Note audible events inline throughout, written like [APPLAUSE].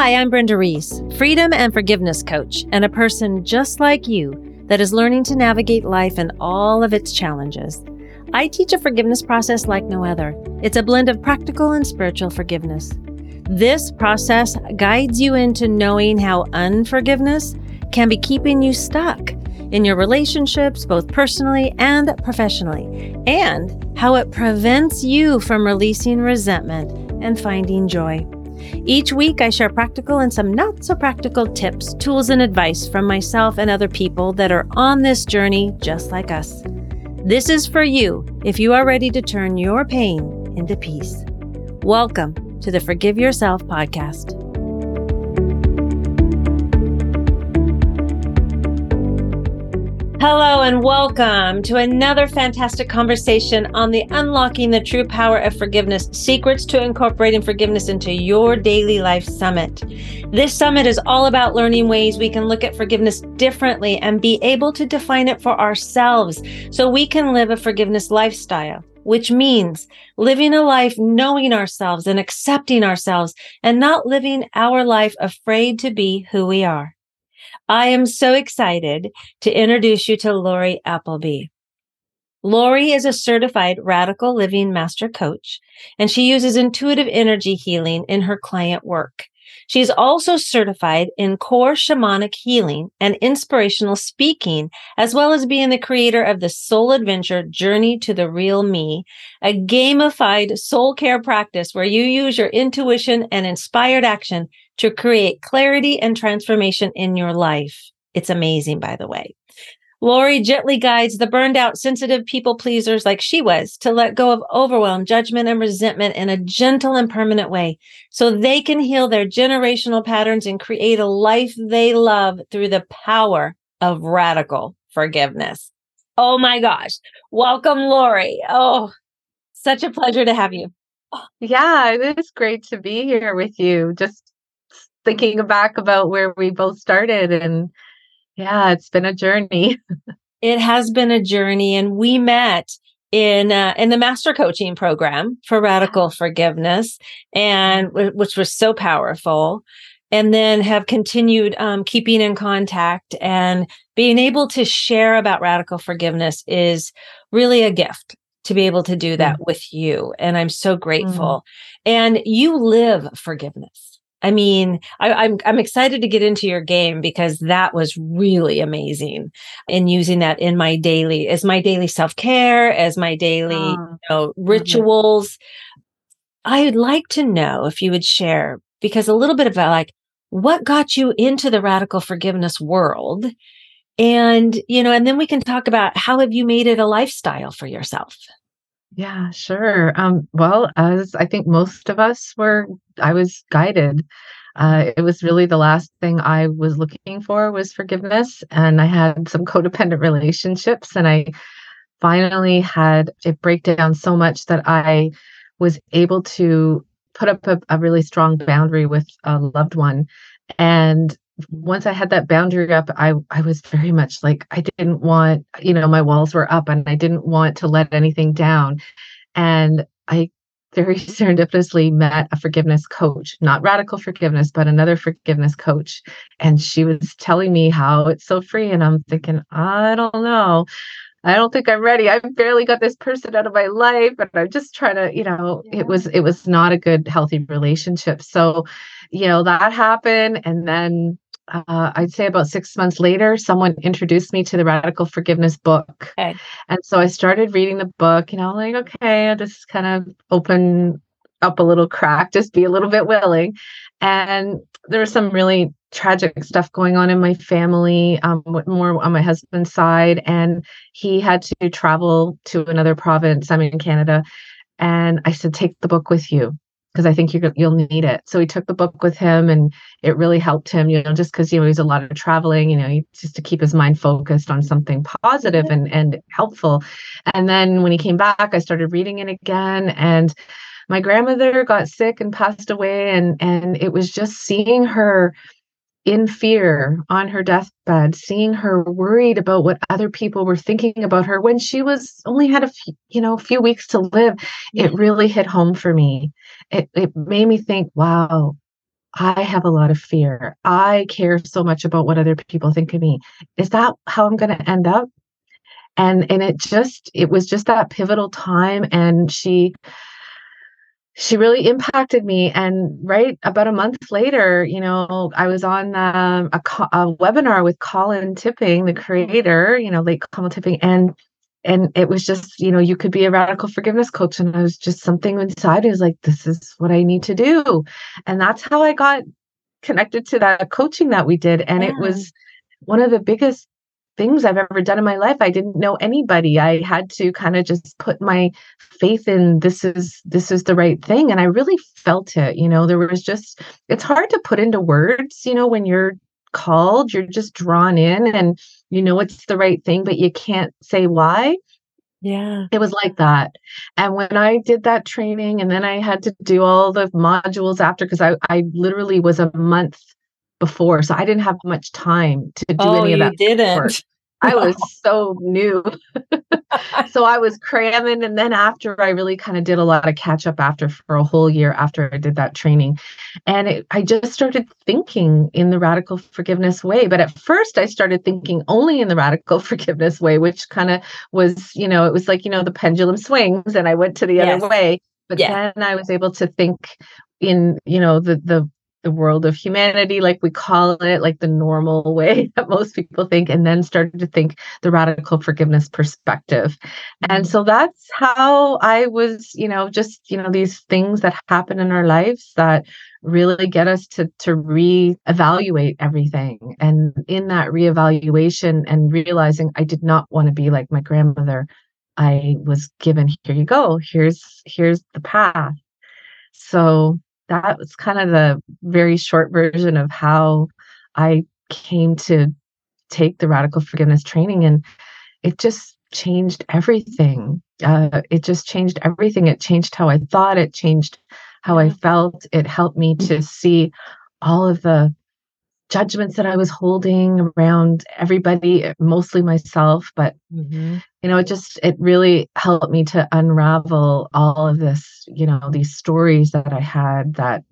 Hi, I'm Brenda Reese, freedom and forgiveness coach, and a person just like you that is learning to navigate life and all of its challenges. I teach a forgiveness process like no other. It's a blend of practical and spiritual forgiveness. This process guides you into knowing how unforgiveness can be keeping you stuck in your relationships, both personally and professionally, and how it prevents you from releasing resentment and finding joy. Each week, I share practical and some not so practical tips, tools, and advice from myself and other people that are on this journey just like us. This is for you if you are ready to turn your pain into peace. Welcome to the Forgive Yourself podcast. Hello, and welcome to another fantastic conversation on the Unlocking the True Power of Forgiveness Secrets to Incorporating Forgiveness into Your Daily Life Summit. This summit is all about learning ways we can look at forgiveness differently and be able to define it for ourselves so we can live a forgiveness lifestyle which means living a life knowing ourselves and accepting ourselves and not living our life afraid to be who we are. I am so excited to introduce you to Lorree Appleby. Lorree is a certified radical living master coach, and she uses intuitive energy healing in her client work. She's also certified in core shamanic healing and inspirational speaking, as well as being the creator of the Soul Adventure Journey to the Real Me, a gamified soul care practice where you use your intuition and inspired action to create clarity and transformation in your life. It's amazing, by the way. Lorree gently guides the burned out, sensitive people pleasers like she was to let go of overwhelm, judgment, and resentment in a gentle and permanent way so they can heal their generational patterns and create a life they love through the power of radical forgiveness. Oh my gosh. Welcome, Lorree. Oh, such a pleasure to have you. Yeah, it is great to be here with you. Just thinking back about where we both started and yeah, it's been a journey. [LAUGHS] it has been a journey and we met in uh, in the master coaching program for radical forgiveness and which was so powerful and then have continued um, keeping in contact and being able to share about radical forgiveness is really a gift to be able to do that mm. with you and i'm so grateful mm. and you live forgiveness I mean, I, am I'm, I'm excited to get into your game because that was really amazing in using that in my daily as my daily self care, as my daily oh. you know, mm-hmm. rituals. Mm-hmm. I'd like to know if you would share because a little bit about like what got you into the radical forgiveness world, and you know, and then we can talk about how have you made it a lifestyle for yourself. Yeah, sure. Um, well, as I think most of us were, I was guided. Uh, it was really the last thing I was looking for was forgiveness, and I had some [LAUGHS] codependent relationships, and I finally had it break down so much that I was able to put up a, a really strong boundary with a loved one, and once I had that boundary up, I I was very much like I didn't want, you know, my walls were up and I didn't want to let anything down. And I very [LAUGHS] serendipitously met a forgiveness coach, not radical forgiveness, but another forgiveness coach. And she was telling me how it's so free. And I'm thinking, I don't know. I don't think I'm ready. I've barely got this person out of my life, and I'm just trying to, you know, yeah. it was it was not a good, healthy relationship. So, you know, that happened, and then uh, I'd say about six months later, someone introduced me to the Radical Forgiveness book. Okay. And so I started reading the book, and I'm like, okay, I'll just kind of open up a little crack, just be a little bit willing. And there was some really tragic stuff going on in my family, um, more on my husband's side. And he had to travel to another province. I'm in Canada. And I said, take the book with you because I think you you'll need it. So he took the book with him, and it really helped him. You know, just because you know he's a lot of traveling, you know, just to keep his mind focused on something positive and and helpful. And then when he came back, I started reading it again, and my grandmother got sick and passed away, and and it was just seeing her in fear on her deathbed, seeing her worried about what other people were thinking about her when she was only had a few, you know, a few weeks to live, it really hit home for me. It it made me think, wow, I have a lot of fear. I care so much about what other people think of me. Is that how I'm going to end up? And and it just it was just that pivotal time and she she really impacted me. And right about a month later you know i was on um, a, a, webinar with colin tipping the creator you know late colin tipping and and it was just you know you could be a radical forgiveness coach. And i was just something inside was like this is what i need to do. And that's how i got connected to that coaching that we did. And yeah. it was one of the biggest things i've ever done in my life i didn't know anybody. I had to kind of just put my faith in this is this is the right thing and i really felt it you know? There was just it's hard to put into words you know when you're called you're just drawn in and you know it's the right thing but you can't say why. Yeah. It was like that. And when i did that training and then i had to do all the modules after because I, I literally was a month before so i didn't have much time to do oh, any of that you didn't [LAUGHS] I was so new. [LAUGHS] so I was cramming. And then after I really kind of did a lot of catch up after for a whole year after I did that training. And it, I just started thinking in the radical forgiveness way. But at first, I started thinking only in the radical [LAUGHS] forgiveness way, which kind of was, you know, it was like, you know, the pendulum swings and I went to the yes. other way. But then I was able to think in, you know, the, the, the world of humanity, like we call it, like the normal [LAUGHS] way that most people think, and then started to think the radical forgiveness perspective. And mm-hmm. so that's how I was, you know, just, you know, these things that happen in our lives that really get us to to reevaluate everything. And in that reevaluation and realizing I did not want to be like my grandmother, I was given, here you go, here's here's the path. So that was kind of the very short version of how I came to take the radical forgiveness training. And it just changed everything. Uh, it just changed everything. It changed how I thought, it changed how I felt. It helped me to see all of the judgments that I was holding around everybody, mostly myself. But, mm-hmm. you know, it just, it really helped me to unravel all of this, you know, these stories that I had that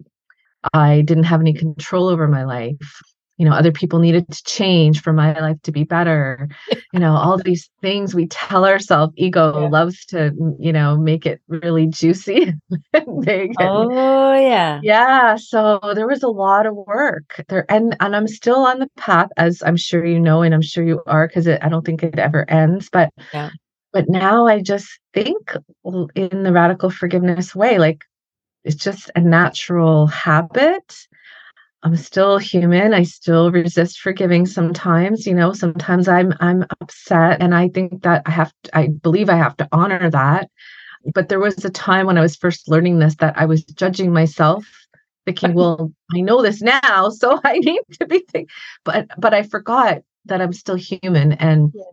I didn't have any control over my life you know other people needed to change for my life to be better. [LAUGHS] You know all these things we tell ourselves ego yeah. loves to mm, you know make it really juicy. [LAUGHS] And big oh yeah. Yeah so there was a lot of work there and and i'm still on the path as i'm sure you know and i'm sure you are because i don't think it ever ends but yeah. but now i just think in the radical forgiveness way like it's just a natural habit I'm still human. I still resist forgiving sometimes, you know, sometimes I'm I'm upset and I think that I have to, I believe I have to honor that. But there was a time when I was first learning this that I was judging myself thinking, [LAUGHS] well, I know this now, [LAUGHS] so I need to be think but but I forgot that I'm still human and yeah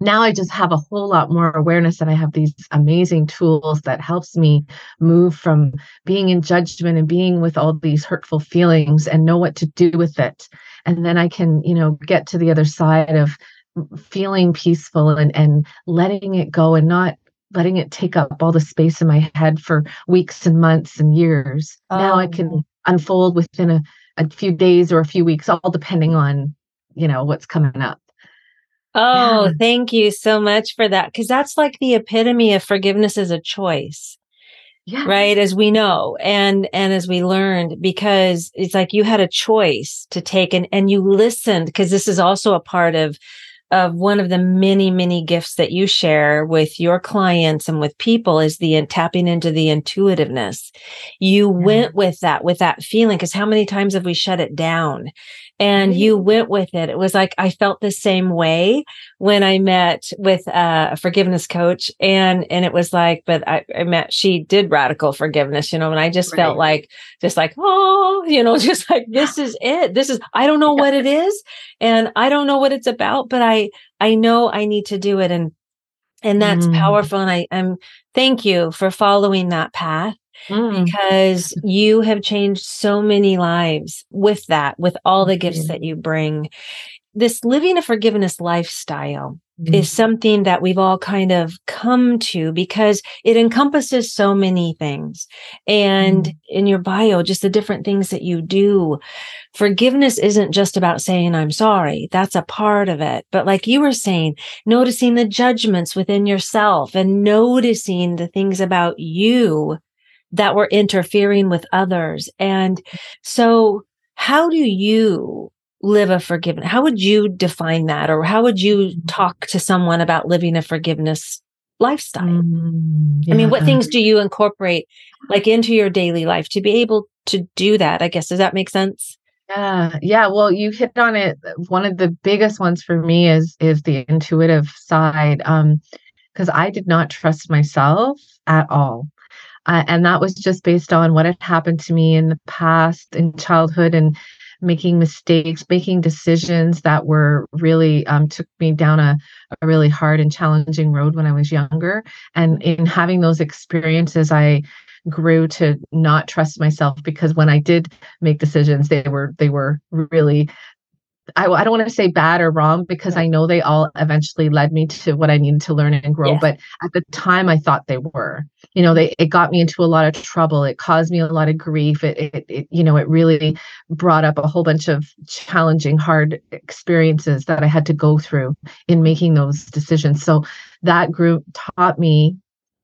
now I just have a whole lot more awareness and I have these amazing tools that helps me move from being in judgment and being with all these hurtful feelings and know what to do with it. And then I can, you know, get to the other side of feeling peaceful and, and letting it go and not letting it take up all the space in my head for weeks and months and years. Oh. Now I can oh. unfold within a, a few days or a few weeks, all depending on, you know, what's coming up. Oh, yeah. thank you so much for that. Because that's like the epitome of forgiveness is a choice. Yeah. Right. As we know and, and as we learned, because it's like you had a choice to take and, and you listened because this is also a part of of one of the many many gifts that you share with your clients and with people is the tapping into the intuitiveness you yeah. went with that with that feeling because how many times have we shut it down and you went with it. It was like I felt the same way when I met with uh, a forgiveness coach, and and it was like, but I, I met she did radical forgiveness, you know, and I just right. felt like just like oh, [LAUGHS] you know, just like this is it. This is I don't know what it is, and I don't know what it's about, but I I know I need to do it, and and that's mm. powerful. And I am thank you for following that path mm. because you have changed so many lives with that, with all the gifts that you bring. this living a forgiveness lifestyle mm-hmm. is something that we've all kind of come to because it encompasses so many things. And mm-hmm. in your bio, just the different things that you do. Forgiveness isn't just about saying, I'm sorry. That's a part of it. But like you were saying, noticing the judgments within yourself and noticing the things about you that were interfering with others. And so how do you live a forgiveness? How would you define that? Or how would you mm-hmm. talk to someone about living a forgiveness lifestyle? Mm, yeah. I mean, what things do you incorporate like into your daily life to be able to do that? I guess, does that make sense? Yeah. Yeah. Well, you hit on it. One of the biggest ones for me is, is the intuitive side. Um, because I did not trust myself at all. Uh, and that was just based on what had happened to me in the past in childhood and making mistakes, making decisions that were really um, took me down a, a really hard and challenging road when I was younger. And in having those experiences, I grew to not trust myself because when I did make decisions, they were they were really I, I don't want to say bad or wrong because I know they all eventually led me to what I needed to learn and grow. Yeah. But at the time, I thought they were. You know, they it got me into a lot of trouble. It caused me a lot of grief. It, it, it you know, it really brought up a whole bunch of challenging, hard experiences that I had to go through in making those decisions. So that group taught me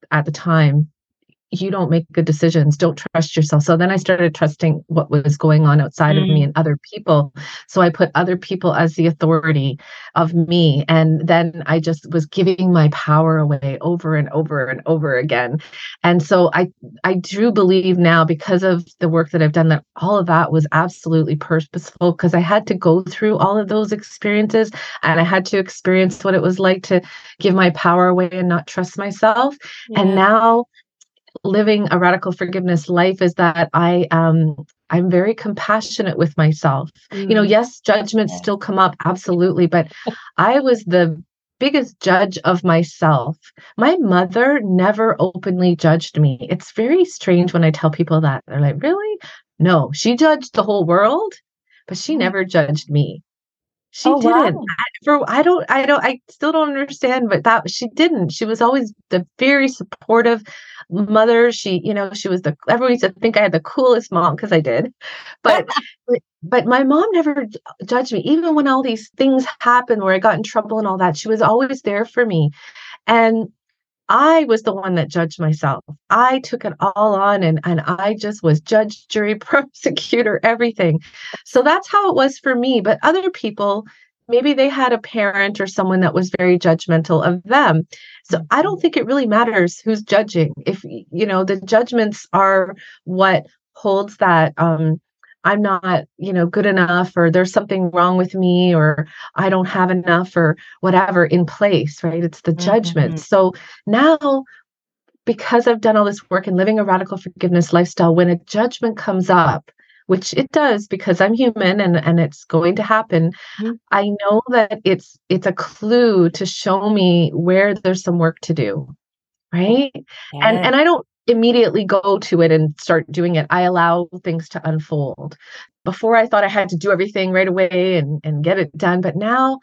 at the time you don't make good decisions don't trust yourself so then i started trusting what was going on outside mm. of me mm. and other people so i put other people as the authority of me and then i just was giving my power away over and over and over again and so i i do believe now because of the work that i've done that all of that was absolutely purposeful because i had to go through all of those experiences and i had to experience what it was like to give my power away and not trust myself yeah. and now living a radical forgiveness life is that I um I'm very compassionate with myself. Mm. You know, mm. yes, judgments still come up absolutely, but I was the biggest judge of myself. My mother never openly judged me. It's very strange when I tell people that. They're like, "Really?" No, she judged the whole world, but she mm. never judged me. She oh, didn't. Wow. I, for I don't I don't I still don't understand, but that she didn't. She was always the very supportive mother. She, you know, she was the everyone used to think I had the coolest mom because I did. [LAUGHS] But but my mom never judged me. Even when all these things happened where I got in trouble and all that, she was always there for me. And I was the one that judged myself. I took it all on and, and I just was judge, jury, [LAUGHS] prosecutor, everything. So that's how it was for me. But other people, maybe they had a parent or someone that was very judgmental of them. So I don't think it really matters who's judging. If, you know, the judgments are what holds that um, I'm not, you know, good enough or there's something wrong with me or I don't have enough or whatever in place, right? It's the judgment. Mm-hmm. So now because I've done all this work in living a radical forgiveness lifestyle, when a judgment comes up, which it does because I'm human and, and it's going to happen, mm-hmm. I know that it's it's a clue to show me where there's some work to do. Right. Yeah. And and I don't immediately go to it and start doing it. I allow things to unfold. Before I thought I had to do everything right away and, and get it done. But now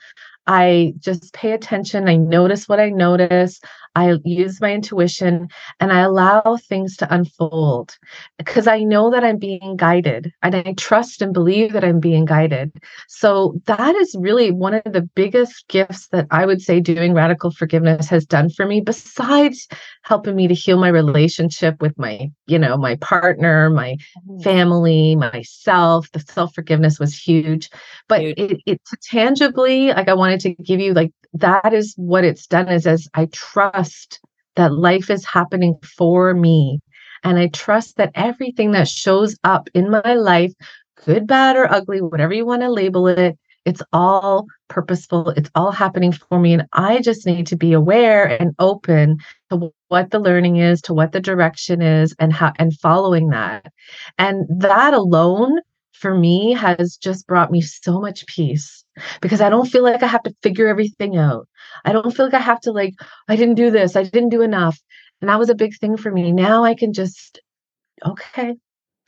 I just pay attention. I notice what I notice. I use my intuition and I allow things to unfold because I know that I'm being guided and I trust and believe that I'm being guided. So that is really one of the biggest gifts that I would say doing radical forgiveness has done for me, besides helping me to heal my relationship with my, you know, my partner, my mm-hmm. family, myself. The self forgiveness was huge, but huge. It, it tangibly, like I wanted to give you like that is what it's done is as I trust that life is happening for me. And I trust that everything that shows up in my life, good, bad, or ugly, whatever you want to label it, it's all purposeful. It's all happening for me. And I just need to be aware and open to what the learning is, to what the direction is, and how and following that. And that alone for me has just brought me so much peace because I don't feel like I have to figure everything out. I don't feel like I have to like I didn't do this, I didn't do enough. And that was a big thing for me. Now I can just okay.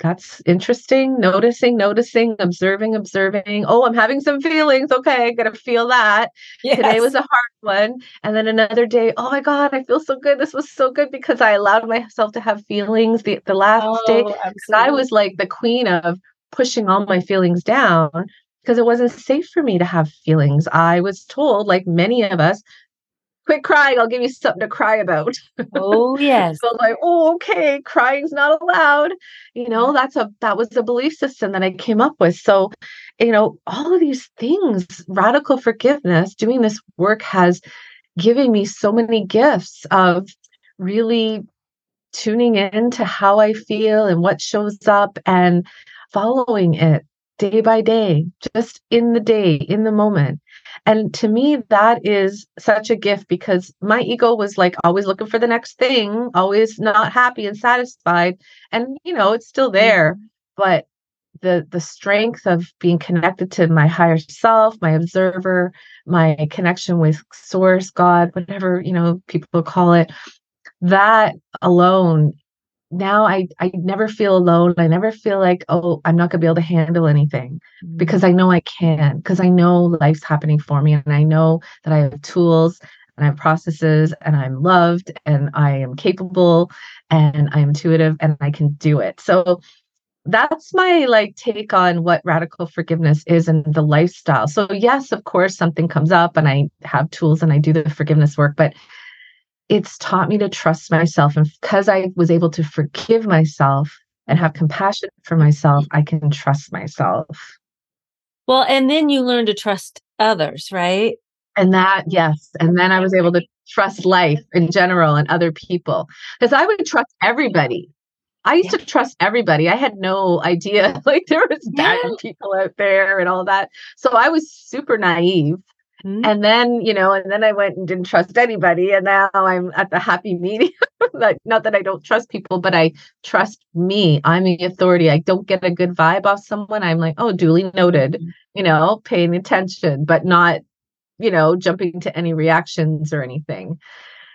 that's interesting. Noticing, noticing, observing, observing. Oh, I'm having some feelings. Okay, I gotta feel that. Yes. Today was a hard one. And then another day, oh my God, I feel so good. This was so good because I allowed myself to have feelings the, the last oh, day. I was like the queen of pushing all my feelings down because it wasn't safe for me to have feelings. I was told, like many of us, quit crying. I'll give you something to cry about. Oh yes. [LAUGHS] so like, oh, okay, crying's not allowed. You know, that's a that was a belief system that I came up with. So, you know, all of these things, radical forgiveness, doing this work has given me so many gifts of really tuning in to how I feel and what shows up and following it day by day, just in the day, in the moment. And to me, that is such a gift because my ego was like always looking for the next thing, always not happy and satisfied. And, you know, it's still there. Mm-hmm. But the the strength of being connected to my higher self my observer my connection with source god whatever you know people call it that alone now I I never feel alone. I never feel like, oh, I'm not gonna be able to handle anything mm-hmm. because I know I can, because I know life's happening for me and I know that I have tools and I have processes and I'm loved and I am capable and I'm intuitive and I can do it. So that's my like take on what radical forgiveness is and the lifestyle. So yes, of course something comes up and I have tools and I do the forgiveness work, but it's taught me to trust myself. And because I was able to forgive myself and have compassion for myself, I can trust myself. Well, and then you learn to trust others, right? And that, yes. And then I was able to trust life in general and other people because I would trust everybody. I used yeah. to trust everybody. I had no idea [LAUGHS] like there was bad yeah. people out there and all that. So I was super naive. Mm-hmm. And then, you know, and then I went and didn't trust anybody. And now I'm at the happy [LAUGHS] medium. like, not that I don't trust people, but I trust me. I'm the authority. I don't get a good vibe off someone. I'm like, oh, duly noted, mm-hmm. you know, paying attention, but not, you know, jumping to any reactions or anything.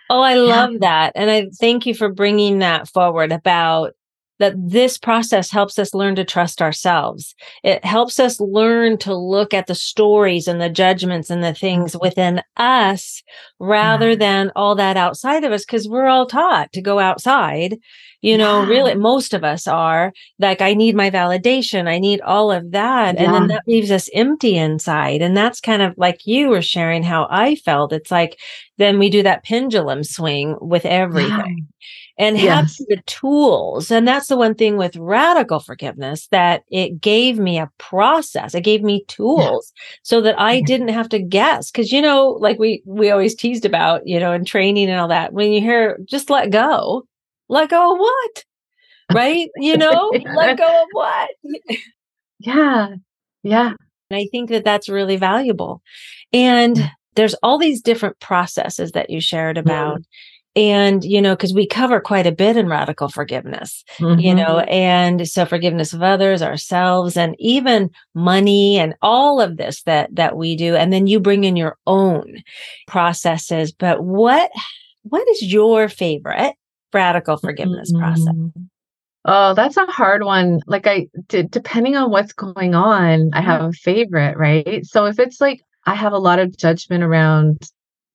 Oh, I love yeah. that. And I thank you for bringing that forward about that this process helps us learn to trust ourselves. It helps us learn to look at the stories and the judgments and the things mm-hmm. within us rather yeah. than all that outside of us, because we're all taught to go outside. You know, yeah. really, most of us are like, I need my validation. I need all of that. Yeah. And then that leaves us empty inside. And that's kind of like you were sharing how I felt. It's like, then we do that pendulum swing with everything and yes. have the tools. And that's the one thing with radical forgiveness that it gave me a process. It gave me tools yeah. so that I yeah. didn't have to guess. Cause you know, like we, we always teased about, you know, in training and all that, when you hear just let go, let go of what? Right? You [LAUGHS] know, let go of what? yeah. Yeah. And I think that that's really valuable. And there's all these different processes that you shared about. Mm and you know because we cover quite a bit in radical forgiveness mm-hmm. you know and so forgiveness of others ourselves and even money and all of this that that we do. And then you bring in your own processes. But what what is your favorite radical forgiveness mm-hmm. process oh that's a hard one. Like I d- depending on what's going on i have a favorite right? So if it's like i have a lot of judgment around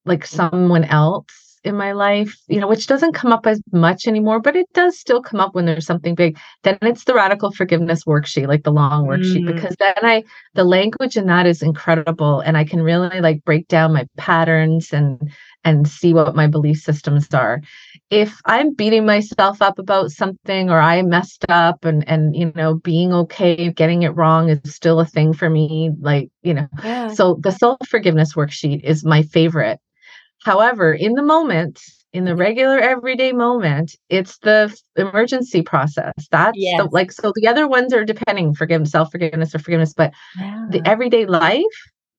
like someone else in my life, you know, which doesn't come up as much anymore, but it does still come up when there's something big. Then it's the radical forgiveness worksheet, like the long worksheet, mm. because then I, the language in that is incredible. And I can really like break down my patterns and, and see what my belief systems are. If I'm beating myself up about something or I messed up and, and, you know, being okay, getting it wrong is still a thing for me, like, you know, yeah. so the self forgiveness worksheet is my favorite However, in the moment, in the regular everyday moment, it's the emergency process. That's yes. the, like so the other ones are depending forgiveness, self-forgiveness or forgiveness, but yeah. the everyday life,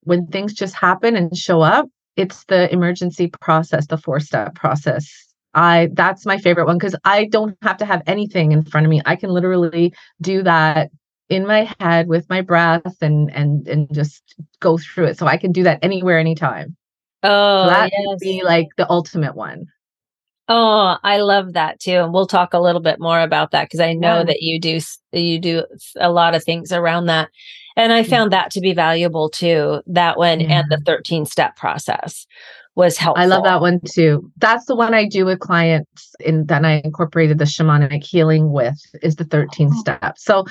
when things just happen and show up, it's the emergency process, the four-step process. I that's my favorite one because I don't have to have anything in front of me. I can literally do that in my head with my breath and and and just go through it. So I can do that anywhere anytime. Oh, so that yes. would be like the ultimate one. Oh, I love that too. And we'll talk a little bit more about that because I know yeah. that you do you do a lot of things around that. And I mm. found that to be valuable too. That one yeah. and the 13 step process was helpful. I love that one too. That's the one I do with clients and then I incorporated the shamanic healing with is the 13 oh. steps. So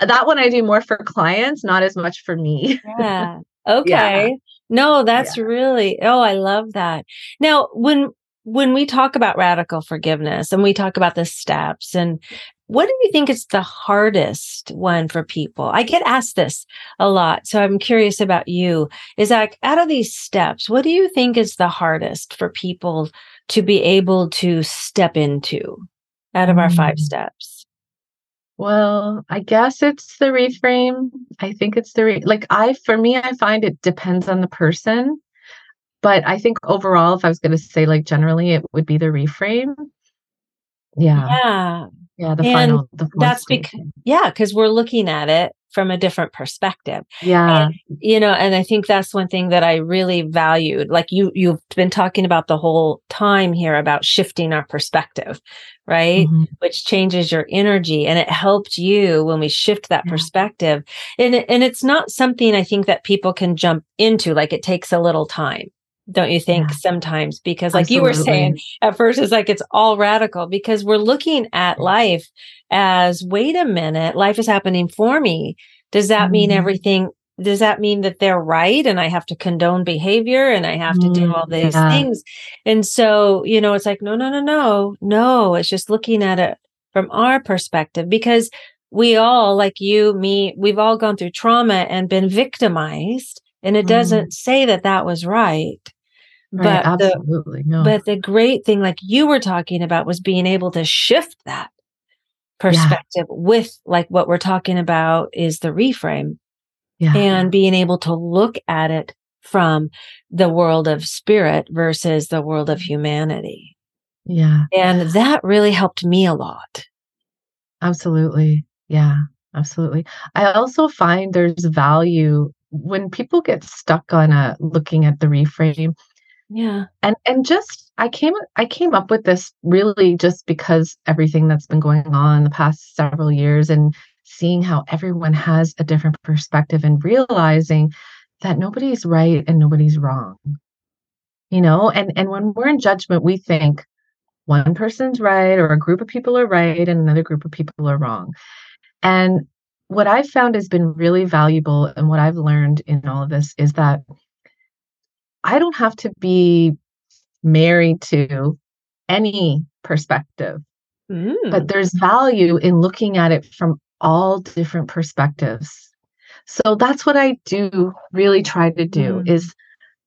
uh, that one I do more for clients, not as much for me. Yeah. Okay. Yeah. No, that's yeah. really Oh, I love that. Now, when when we talk about radical forgiveness and we talk about the steps and what do you think is the hardest one for people? I get asked this a lot. So I'm curious about you. Is like out of these steps, what do you think is the hardest for people to be able to step into out of our five mm. steps? Well, I guess it's the reframe. I think it's the re- like I for me I find it depends on the person. But I think overall, if I was going to say like generally, it would be the reframe. Yeah. Yeah. Yeah. The and final, the that's because, yeah, because we're looking at it from a different perspective. Yeah. And, you know, and I think that's one thing that I really valued. Like you, you've been talking about the whole time here about shifting our perspective, right? Mm-hmm. Which changes your energy and it helped you when we shift that yeah. perspective. And, and it's not something I think that people can jump into. Like it takes a little time don't you think yeah. sometimes because like Absolutely. you were saying at first it's like it's all radical because we're looking at life as wait a minute life is happening for me does that mm-hmm. mean everything does that mean that they're right and i have to condone behavior and i have to do mm, all these yeah. things and so you know it's like no no no no no it's just looking at it from our perspective because we all like you me we've all gone through trauma and been victimized and it mm. doesn't say that that was right Right, but absolutely the, no. But the great thing, like you were talking about, was being able to shift that perspective yeah. with like what we're talking about is the reframe. Yeah. And being able to look at it from the world of spirit versus the world of humanity. Yeah. And that really helped me a lot. Absolutely. Yeah, absolutely. I also find there's value when people get stuck on a looking at the reframe yeah. And and just I came I came up with this really just because everything that's been going on the past several years and seeing how everyone has a different perspective and realizing that nobody's right and nobody's wrong. You know, and and when we're in judgment we think one person's right or a group of people are right and another group of people are wrong. And what I've found has been really valuable and what I've learned in all of this is that I don't have to be married to any perspective. Mm. But there's value in looking at it from all different perspectives. So that's what I do really try to do mm. is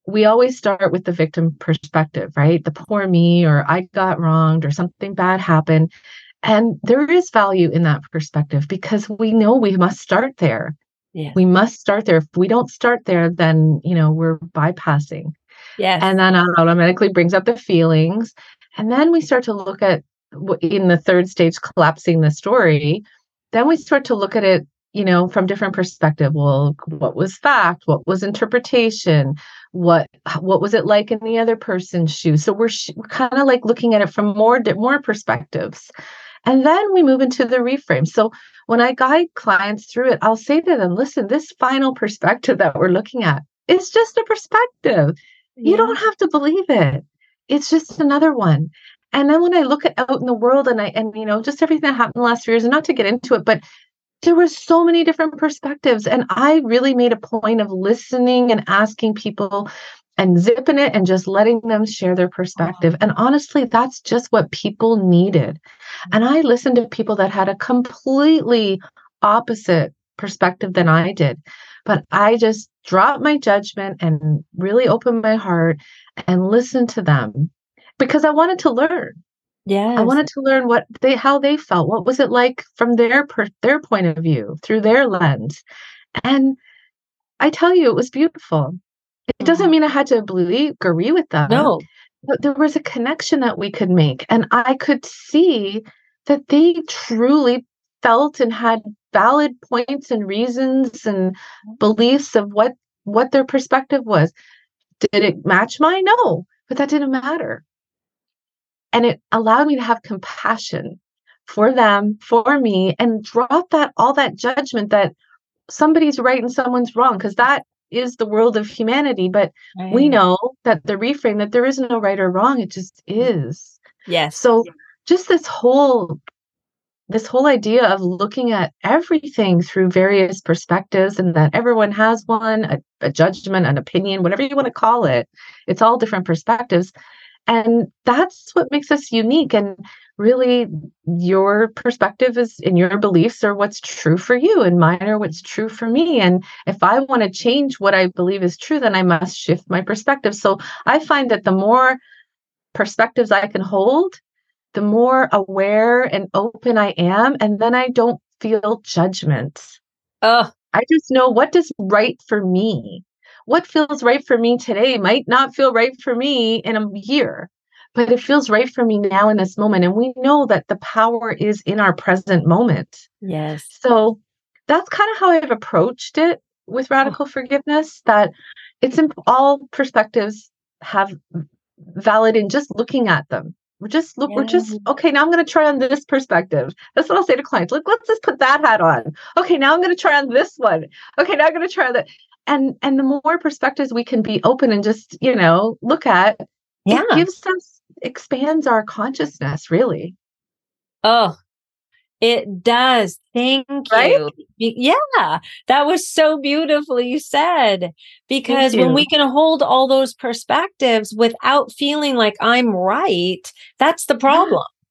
we always start with the victim perspective, right? The poor me or I got wronged or something bad happened. And there is value in that perspective because we know we must start there. Yeah. We must start there. If we don't start there, then, you know, we're bypassing. Yes. And then it automatically brings up the feelings. And then we start to look at in the third stage collapsing the story. Then we start to look at it, you know, from different perspective. Well, what was fact? What was interpretation? What what was it like in the other person's shoes? So we're, sh- we're kind of like looking at it from more more perspectives. And then we move into the reframe. So when I guide clients through it, I'll say to them, listen, this final perspective that we're looking at is just a perspective. Yeah. You don't have to believe it. It's just another one. And then when I look at out in the world and I and you know, just everything that happened the last few years, and not to get into it, but there were so many different perspectives. And I really made a point of listening and asking people and zipping it and just letting them share their perspective. And honestly, that's just what people needed. And I listened to people that had a completely opposite perspective than I did. But I just dropped my judgment and really opened my heart and listened to them because I wanted to learn. Yeah. I wanted to learn what they how they felt. What was it like from their per, their point of view, through their lens. And I tell you it was beautiful. It doesn't mm-hmm. mean I had to believe agree with them. No. But there was a connection that we could make. And I could see that they truly felt and had valid points and reasons and beliefs of what what their perspective was did it match mine no but that didn't matter and it allowed me to have compassion for them, for me, and drop that all that judgment that somebody's right and someone's wrong, because that is the world of humanity. But right. we know that the reframe that there is no right or wrong, it just is. Yes. So just this whole this whole idea of looking at everything through various perspectives and that everyone has one a, a, judgment an opinion whatever you want to call it it's all different perspectives and that's what makes us unique and really your perspective is in your beliefs are what's true for you and mine are what's true for me. And if i want to change what i believe is true then i must shift my perspective. So i find that the more perspectives i can hold the more aware and open i am and then i don't feel judgment. Oh i just know what does right for me what feels right for me today might not feel right for me in a year but it feels right for me now in this moment. And we know that the power is in our present moment. Yes. So that's kind of how I've approached it with oh. radical oh. forgiveness that it's in all perspectives have valid in just looking at them. We're just look, yeah. we're just okay. Now I'm going to try on this perspective. That's what I'll say to clients. Look, let's just put that hat on. Okay, now I'm going to try on this one. Okay, now I'm going to try that. And and the more perspectives we can be open and just you know look at, yeah. it gives us expands our consciousness, really. Oh, it does. Thank right? you. Yeah, that was so beautifully said. Because when we can hold all those perspectives without feeling like I'm right, that's the problem. Yeah.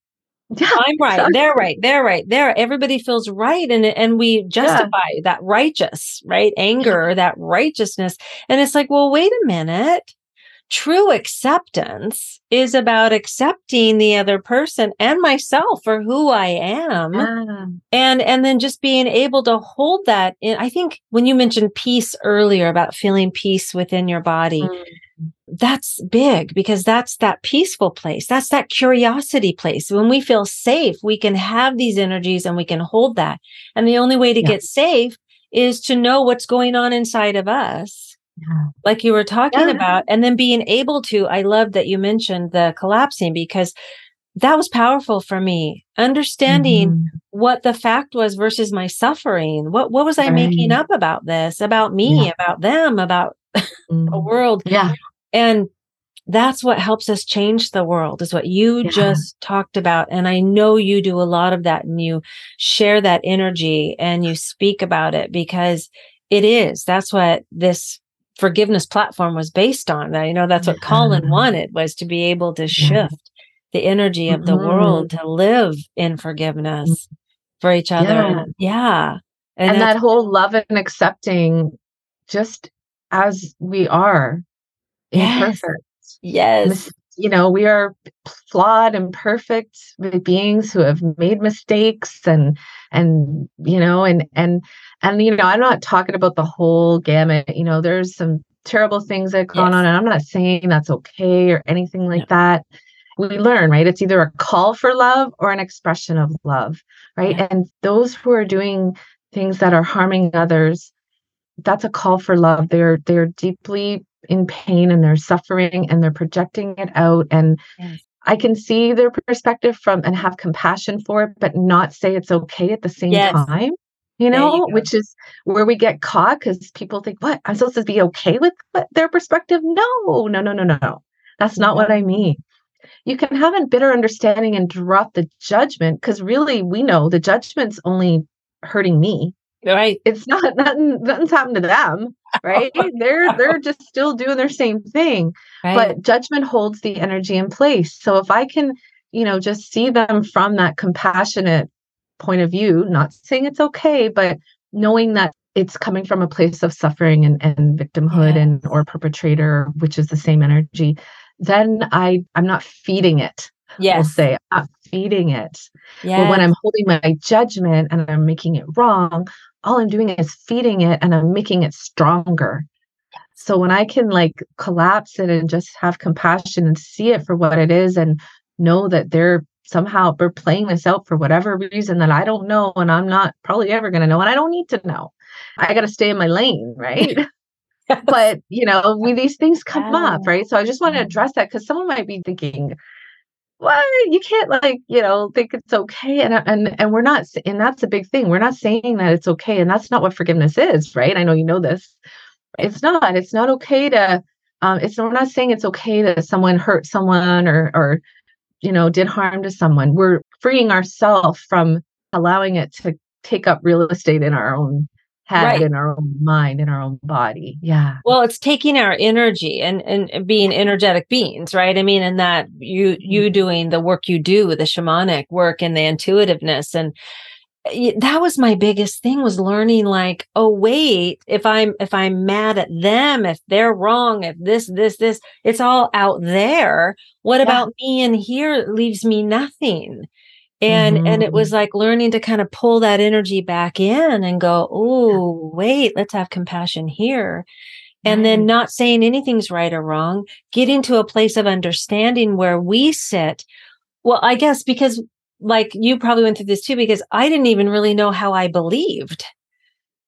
Yeah I'm right. Exactly. They're right. They're right. They're everybody feels right. And and we justify yeah. that righteous, right? Anger, [LAUGHS] that righteousness. And it's like, well, wait a minute true acceptance is about accepting the other person and myself for who I am. Ah. And and then just being able to hold that in I think when you mentioned peace earlier about feeling peace within your body. Mm. That's big because that's that peaceful place. That's that curiosity place. When we feel safe, we can have these energies and we can hold that. And the only way to yeah. get safe is to know what's going on inside of us yeah. like you were talking yeah. about and then being able to i love that you mentioned the collapsing because that was powerful for me understanding mm-hmm. what the fact was versus my suffering what what was i right. making up about this about me about them about [LAUGHS] mm-hmm. the world yeah and that's what helps us change the world is what you yeah. just talked about and i know you do a lot of that and you share that energy and you speak about it because it is that's what this forgiveness platform was based on. I know that's what Colin wanted was to be able to shift the energy of the mm-hmm. world to live in forgiveness mm-hmm. for each other. Yeah. yeah. And, and that whole love and accepting just as we are imperfect. Yes. You know, we are flawed and perfect beings who have made mistakes and and you know and and and, you know, I'm not talking about the whole gamut. You know, there's some terrible things that have gone yes. on, and I'm not saying that's okay or anything like no. that. We learn, right? It's either a call for love or an expression of love, right? Yeah. And those who are doing things that are harming others, that's a call for love. They're they're deeply in pain and they're suffering and they're projecting it out. And yes. I can see their perspective from and have compassion for it, but not say it's okay at the same yes. time you know, you which is where we get caught because people think, what? I'm supposed to be okay with their perspective? No, no, no, no, no. That's not what I mean. You can have a bitter understanding and drop the judgment because really we know the judgment's only hurting me. Right. It's not [LAUGHS] nothing, nothing's happened to them. Right. they're [LAUGHS] they're just still doing their same thing. Right. But judgment holds the energy in place. So if I can, you know, just see them from that compassionate point of view, not saying it's okay, but knowing that it's coming from a place of suffering and, and victimhood yes. and or perpetrator, which is the same energy, then I I'm not feeding it. Yes. We'll say feeding it. Yes. But when I'm holding my judgment and I'm making it wrong, all I'm doing is feeding it and I'm making it stronger. So when I can like collapse it and just have compassion and see it for what it is and know that they're somehow we're playing this out for whatever reason that I don't know and I'm not probably ever going to know and I don't need to know. I got to stay in my lane, right? [LAUGHS] but, you know, we these things come up, right? So I just want to mm-hmm. address that cuz someone might be thinking what? You can't like you know think it's okay. And and and we're not and that's a big thing. We're not saying that it's okay and that's not what forgiveness is right? I know you know this. It's not. It's not okay to um it's we're not saying it's okay that someone hurt someone or or you know did harm to someone. We're freeing ourselves from allowing it to take up real estate in our own head right. in our own mind in our own body yeah well it's taking our energy and and being energetic beings right i mean and that you you mm-hmm. doing the work you do with the shamanic work and the intuitiveness and that was my biggest thing was learning like oh wait if i'm if i'm mad at them if they're wrong if this this this it's all out there what yeah. about me in here leaves me nothing and mm-hmm. and it was mm-hmm. like learning to kind of pull that energy back in and go oh wait let's have compassion here. And then not saying anything's right or wrong getting to a place of understanding where we sit. Well i guess because like you probably went through this too because i didn't even really know how i believed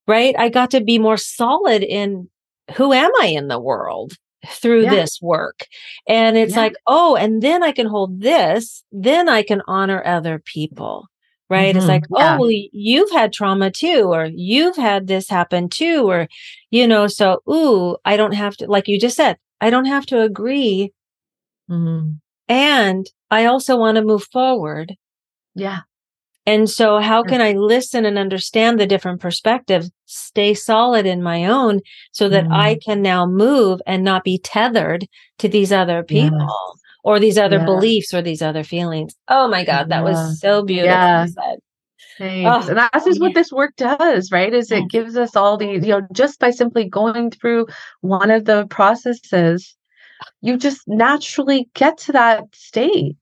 right? I got to be more solid in who am i in the world through yeah. this work. And it's yeah. like, oh, and then I can hold this, then I can honor other people. Right. Mm-hmm. It's like, yeah. oh, well, you've had trauma too, or you've had this happen too, or, you know, so, ooh, I don't have to, like you just said, I don't have to agree. Mm-hmm. And I also want to move forward. Yeah. And so, how can I listen and understand the different perspectives, stay solid in my own so that mm. I can now move and not be tethered to these other people yes. or these other yeah. beliefs or these other feelings? Oh my God, that yeah. was so beautiful. Yeah. Thanks. Oh, and that's just what this work does, right? Is it gives us all the, you know, just by simply going through one of the processes, you just naturally get to that state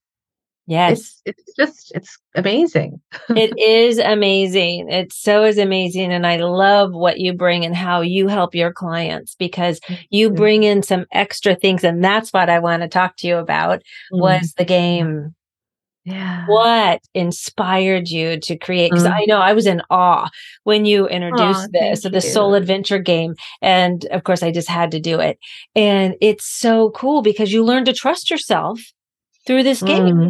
Yes. It's, it's just, it's amazing. it [LAUGHS] is amazing. It so is amazing. And I love what you bring and how you help your clients because you bring in some extra things. And that's what I want to talk to you about mm-hmm. was the game. Yeah. What inspired you to create? Because mm-hmm. I know I was in awe when you introduced oh, this, the soul adventure game. And of course, I just had to do it. And it's so cool because you learn to trust yourself through this game. Mm-hmm.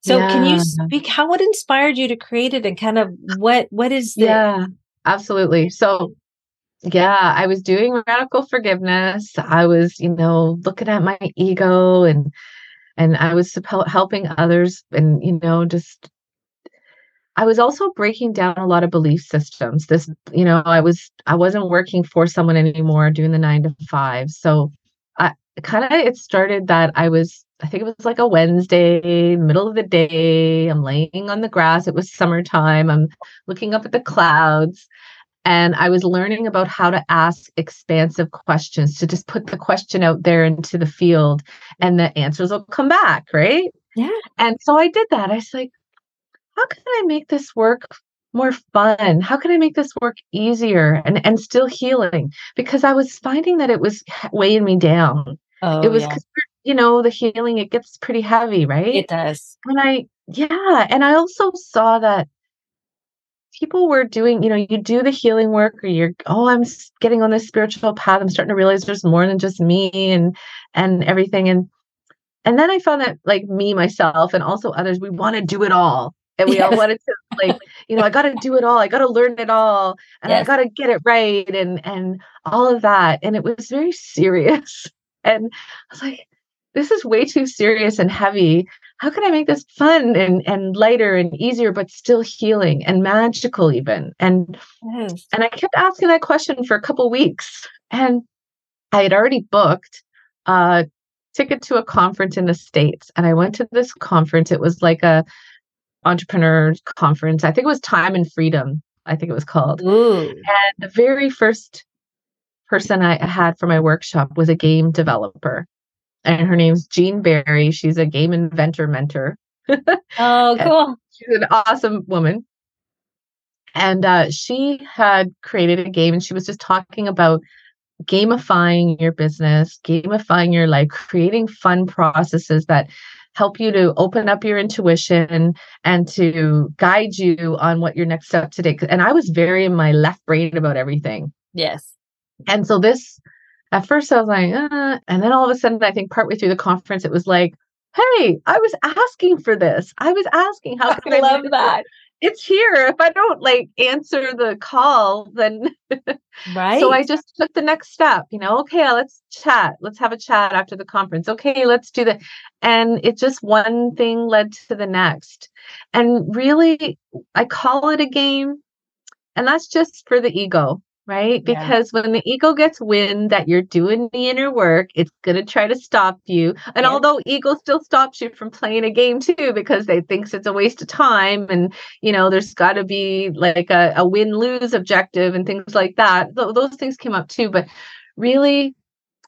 So yeah. can you speak how what inspired you to create it and kind of what what is the Yeah, absolutely. So yeah, I was doing radical forgiveness. I was, you know, looking at my ego and and I was helping others and you know just I was also breaking down a lot of belief systems. This, you know, I was I wasn't working for someone anymore doing the 9 to 5. So kind of it started that I was I think it was like a Wednesday, middle of the day. I'm laying on the grass. It was summertime. I'm looking up at the clouds. And I was learning about how to ask expansive questions, to just put the question out there into the field and the answers will come back, right? Yeah. And so I did that. I was like, how can I make this work more fun? How can I make this work easier and, and still healing? Because I was finding that it was weighing me down. Oh, it was yeah you know, the healing, it gets pretty heavy, right? It does. And I, yeah. And I also saw that people were doing, you know, you do the healing work or you're, oh, I'm getting on this spiritual path. I'm starting to realize there's more than just me and, and everything. And, and then I found that like me, myself, and also others, we want to do it all. And we yes. all wanted to like, you know, I got to do it all. I got to learn it all and yes. I got to get it right. And, and all of that. And it was very serious. And I was like, this is way too serious and heavy. How can I make this fun and, and lighter and easier, but still healing and magical even? And yes. and I kept asking that question for a couple weeks. And I had already booked a ticket to a conference in the States. And I went to this conference. It was like a entrepreneur conference. I think it was Time and Freedom, I think it was called. Ooh. And the very first person I had for my workshop was a game developer and her name's Jean Barry. She's a game inventor mentor. [LAUGHS] oh, cool. She's an awesome woman. And uh, she had created a game and she was just talking about gamifying your business, gamifying your life, creating fun processes that help you to open up your intuition and to guide you on what your next step to take. And I was very in my left brain about everything. Yes. And so this at first I was like, uh, and then all of a sudden, I think partway through the conference, it was like, hey, I was asking for this. I was asking how [LAUGHS] can I love that. It's here. If I don't like answer the call, then right. [LAUGHS] so I just took the next step, you know, okay, let's chat. Let's have a chat after the conference. Okay, let's do that. And it just one thing led to the next. And really, I call it a game. And that's just for the ego right? Yeah. Because when the ego gets wind that you're doing the inner work, it's going to try to stop you. And yeah. although ego still stops you from playing a game too, because they thinks it's a waste of time, and you know there's got to be like a, a win lose objective and things like that. Th- those things came up too, but really,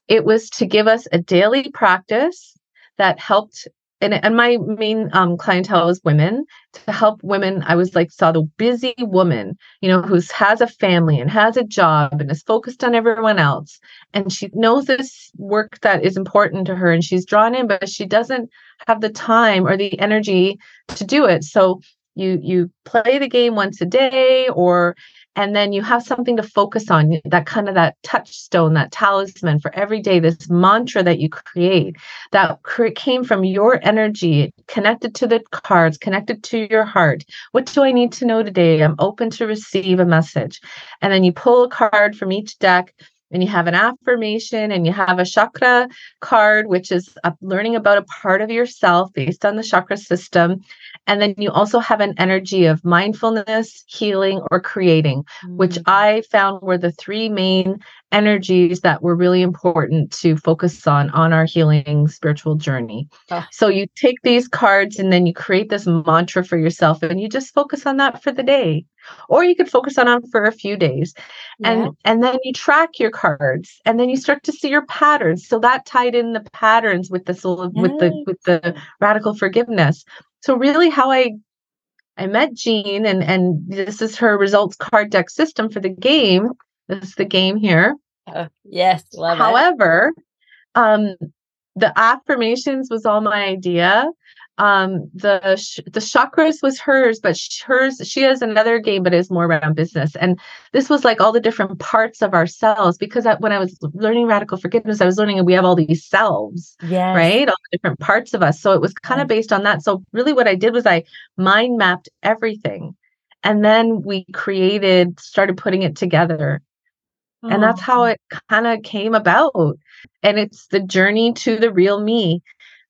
it was to give us a daily practice that helped and, and my main um, clientele is women. To help women i was like saw the busy woman you know who has a family and has a job and is focused on everyone else. And she knows this work that is important to her and she's drawn in but she doesn't have the time or the energy to do it. So you you play the game once a day or and then you have something to focus on that kind of that touchstone that talisman for every day this mantra that you create that came from your energy connected to the cards connected to your heart. What do i need to know today? I'm open to receive a message. And then you pull a card from each deck and you have an affirmation and you have a chakra card which is learning about a part of yourself based on the chakra system and then you also have an energy of mindfulness healing or creating mm-hmm. which mm. i found were the three main energies that were really important to focus on on our healing spiritual journey. Oh. So you take these cards and then you create this mantra for yourself and you just focus on that for the day. Or you could focus on it for a few days. Yeah. And and then you track your cards and then you start to see your patterns. So that tied in the patterns with the soul with the with the radical forgiveness. So really how I I met Jean and and this is her results card deck system for the game this is the game here. Uh, yes, love However, it. um, the affirmations was all my idea. Um, the sh- the chakras was hers, but sh- hers she has another game, but is more around business. And this was like all the different parts of ourselves because I, when I was learning radical forgiveness, I was learning we have all these selves, yes. right? All the different parts of us. So it was kind of based on that. So really, what I did was I mind mapped everything, and then we created, started putting it together and that's how it kind of came about. And it's the journey to the real me.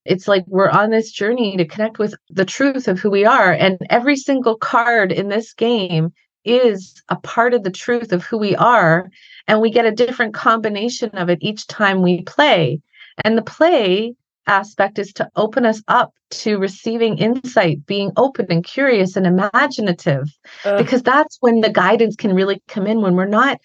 It's like we're on this journey to connect with the truth of who we are. And every single card in this game is a part of the truth of who we are. And we get a different combination of it each time we play. And the play aspect is to open us up to receiving insight, being open and curious and imaginative, uh. because that's when the guidance can really come in when we're not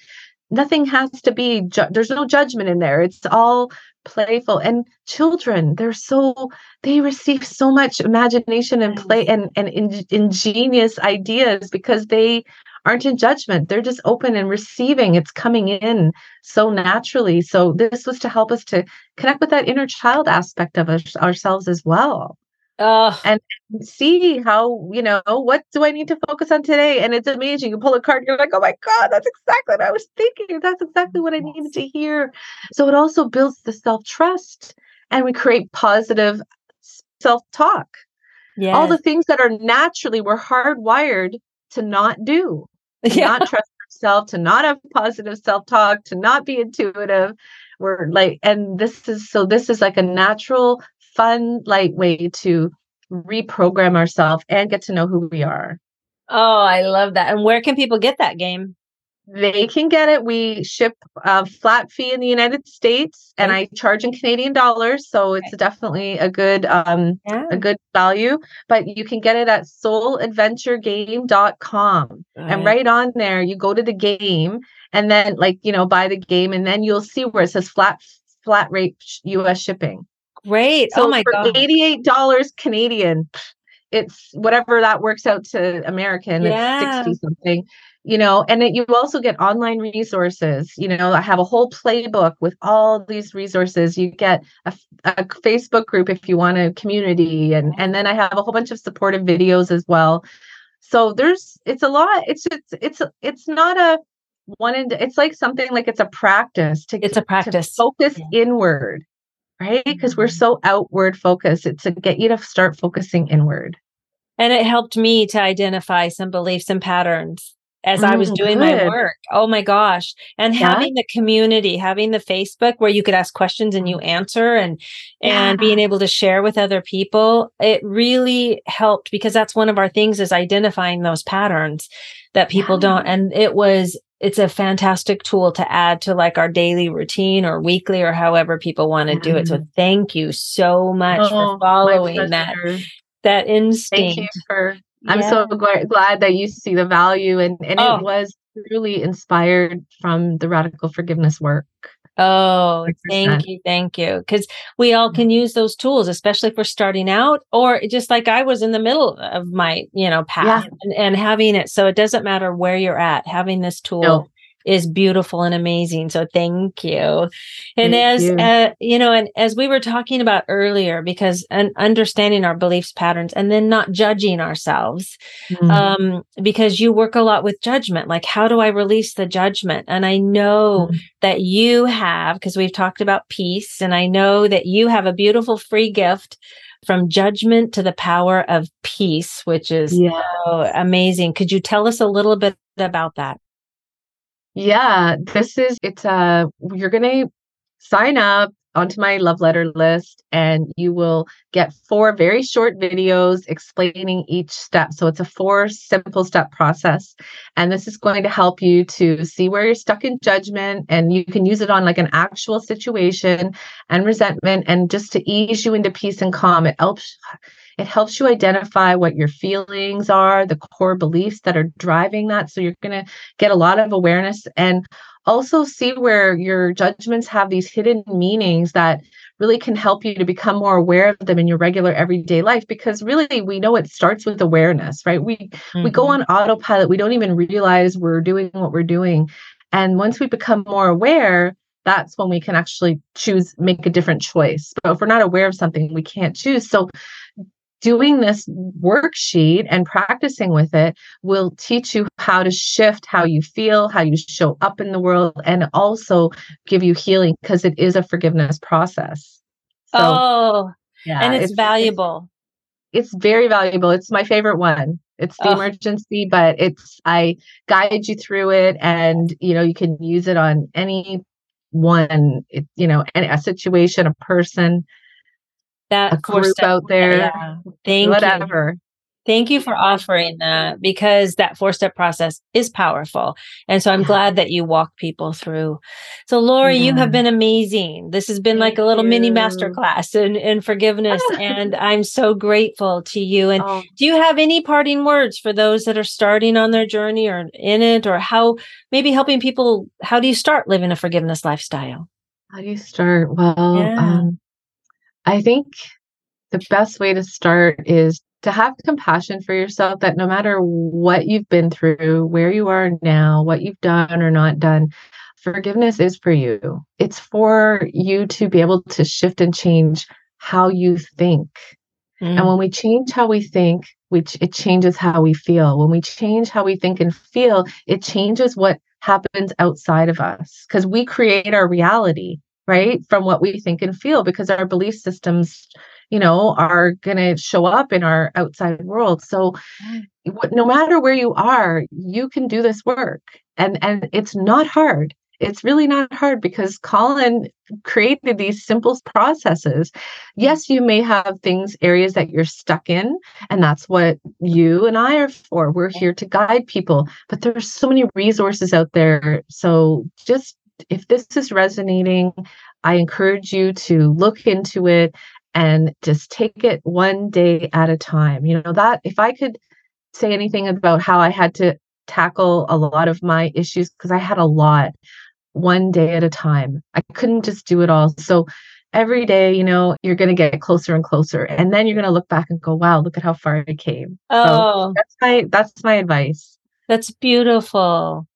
nothing has to be ju- there's no judgment in there it's all playful. And children they're so they receive so much imagination and play and and in, ingenious ideas because they aren't in judgment. They're just open and receiving. It's coming in so naturally. So this was to help us to connect with that inner child aspect of us, ourselves as well uh, and see how you know what do I need to focus on today. And it's amazing. You pull a card, you're like, oh my god, that's exactly what I was thinking. That's exactly what I needed to hear. So it also builds the self trust, and we create positive self talk. Yeah, all the things that are naturally we're hardwired to not do, to [LAUGHS] yeah. not trust ourselves, to not have positive self talk, to not be intuitive. We're like, and this is so. This is like a natural fun, light way to reprogram ourselves and get to know who we are. Oh, I love that. And where can people get that game? They can get it. We ship a flat fee in the United States and I charge in Canadian dollars. So it's okay. definitely a good um yeah. a good value. But you can get it at souladventuregame.com. Right. And right on there, you go to the game and then like, you know, buy the game and then you'll see where it says flat flat rate US shipping. Great. Oh so oh my god. $88 Canadian. It's whatever that works out to American. Yeah. It's 60 something. You know, and it, you also get online resources. You know, I have a whole playbook with all these resources. You get a, a Facebook group if you want a community, and and then I have a whole bunch of supportive videos as well. So there's it's a lot. It's it's it's it's not a one and it's like something like it's a practice to it's a practice focus yeah. inward right? Because we're so outward focused. It's to get you to start focusing inward. And it helped me to identify some beliefs and patterns as I was mm, doing good. my work. Oh my gosh. And yeah. having the community, having the Facebook where you could ask questions and you answer and yeah. and being able to share with other people, it really helped because that's one of our things is identifying those patterns that people yeah. don't and it was it's a fantastic tool to add to like our daily routine or weekly or however people want to do it. So mm-hmm. thank you so much oh, for following that that instinct. Thank you for I'm so glad that you see the value and, and oh. it was truly inspired from the radical forgiveness work. Oh, 100%. thank you. Thank you. Because we all mm. can use those tools, especially for starting out, or just like I was in the middle of my, you know, path yeah. and, and, having it. So it doesn't matter where you're at, having this tool no is beautiful and amazing. So thank you. And thank as you. Uh, you know, and as we were talking about earlier, because and understanding our beliefs patterns and then not judging ourselves, mm-hmm. um, because you work a lot with judgment. Like, how do I release the judgment? And I know mm-hmm. that you have, because we've talked about peace, and I know that you have a beautiful free gift from judgment to the power of peace, which is yeah. so amazing. Could you tell us a little bit about that? Yeah, this is it's a you're going to sign up onto my love letter list and you will get four very short videos explaining each step. So it's a four simple step process. And this is going to help you to see where you're stuck in judgment and you can use it on like an actual situation and resentment and just to ease you into peace and calm. It helps it helps you identify what your feelings are, the core beliefs that are driving that. So you're going to get a lot of awareness and also see where your judgments have these hidden meanings that really can help you to become more aware of them in your regular everyday life because really we know it starts with awareness right we mm-hmm. we go mm-hmm. on autopilot we don't even realize we're doing what we're doing and once we become more aware that's when we can actually choose make a different choice but if we're not aware of something we can't choose so doing this worksheet and practicing with it will teach you how to shift how you feel, how you show up in the world, and also give you healing because it is a forgiveness process. So, oh, yeah, and it's, it's valuable. It's, it's, very valuable. It's my favorite one. It's the oh. emergency, but it's I guide you through it, and you know you can use it on any one, it, you know, any, a situation, a person that group out there. Yeah. Thank whatever. You. Thank you for offering that because that four step process is powerful. And so I'm yeah. glad that you walk people through. So, Lorree, yeah. you have been amazing. This has been Thank like a little you. mini masterclass in, in forgiveness. and [LAUGHS] I'm so grateful to you. And oh. do you have any parting words for those that are starting on their journey or in it, or how maybe helping people? How do you start living a forgiveness lifestyle? How do you start? Well, yeah. um, I think the best way to start is to have compassion for yourself that no matter what you've been through, where you are now, what you've done or not done, forgiveness is for you. It's for you to be able to shift and change how you think. Mm. And when we change how we think, which it changes how we feel. When we change how we think and feel, it changes what happens outside of us because we create our reality right from what we think and feel because our belief systems you know are going to show up in our outside world so mm. no matter where you are you can do this work and and it's not hard it's really not hard because Colin created these simple processes. Yes, you may have things, areas that you're stuck in, and that's what you and I are for. We're here to guide people, but there's so many resources out there. So just if this is resonating, I encourage you to look into it and just take it one day at a time. You know, that if I could say anything about how I had to tackle a lot of my issues, because I had a lot one day at a time, I couldn't just do it all. So every day, you know, you're going to get closer and closer. And then you're going to look back and go, wow, look at how far I came. Oh, so that's my, that's my advice. That's beautiful.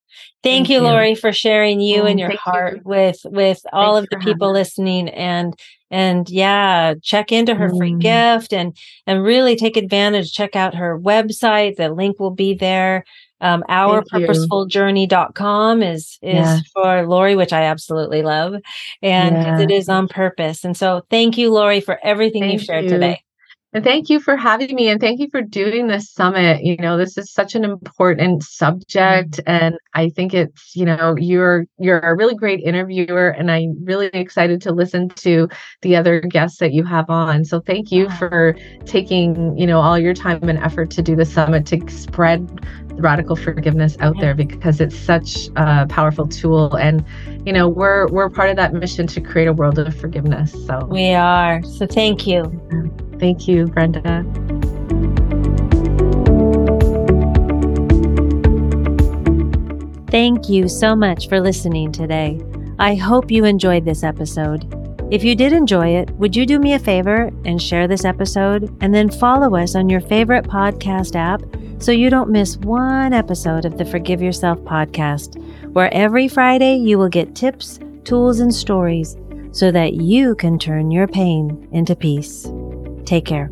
Thank, thank you, you, Lorree, for sharing you and your heart you. with with all Thanks of the people listening and and yeah, check into her mm. free gift and and really take advantage. Check out her website. The link will be there. Um, ourpurposefuljourney.com is is yes. for Lorree, which I absolutely love, and yes. it is on purpose. And so, thank you, Lorree, for everything thank you've shared you. today. And thank you for having me and thank you for doing this summit. You know, this is such an important subject and I think it's, you know, you're you're a really great interviewer and I'm really excited to listen to the other guests that you have on. So thank you for taking, you know, all your time and effort to do the summit to spread radical forgiveness out there because it's such a powerful tool and you know we're we're part of that mission to create a world of forgiveness so. We are. So thank you Thank you, Brenda. Thank you so much for listening today. I hope you enjoyed this episode. If you did enjoy it, would you do me a favor and share this episode and then follow us on your favorite podcast app so you don't miss one episode of the Forgive Yourself podcast, where every Friday you will get tips, tools, and stories so that you can turn your pain into peace. Take care.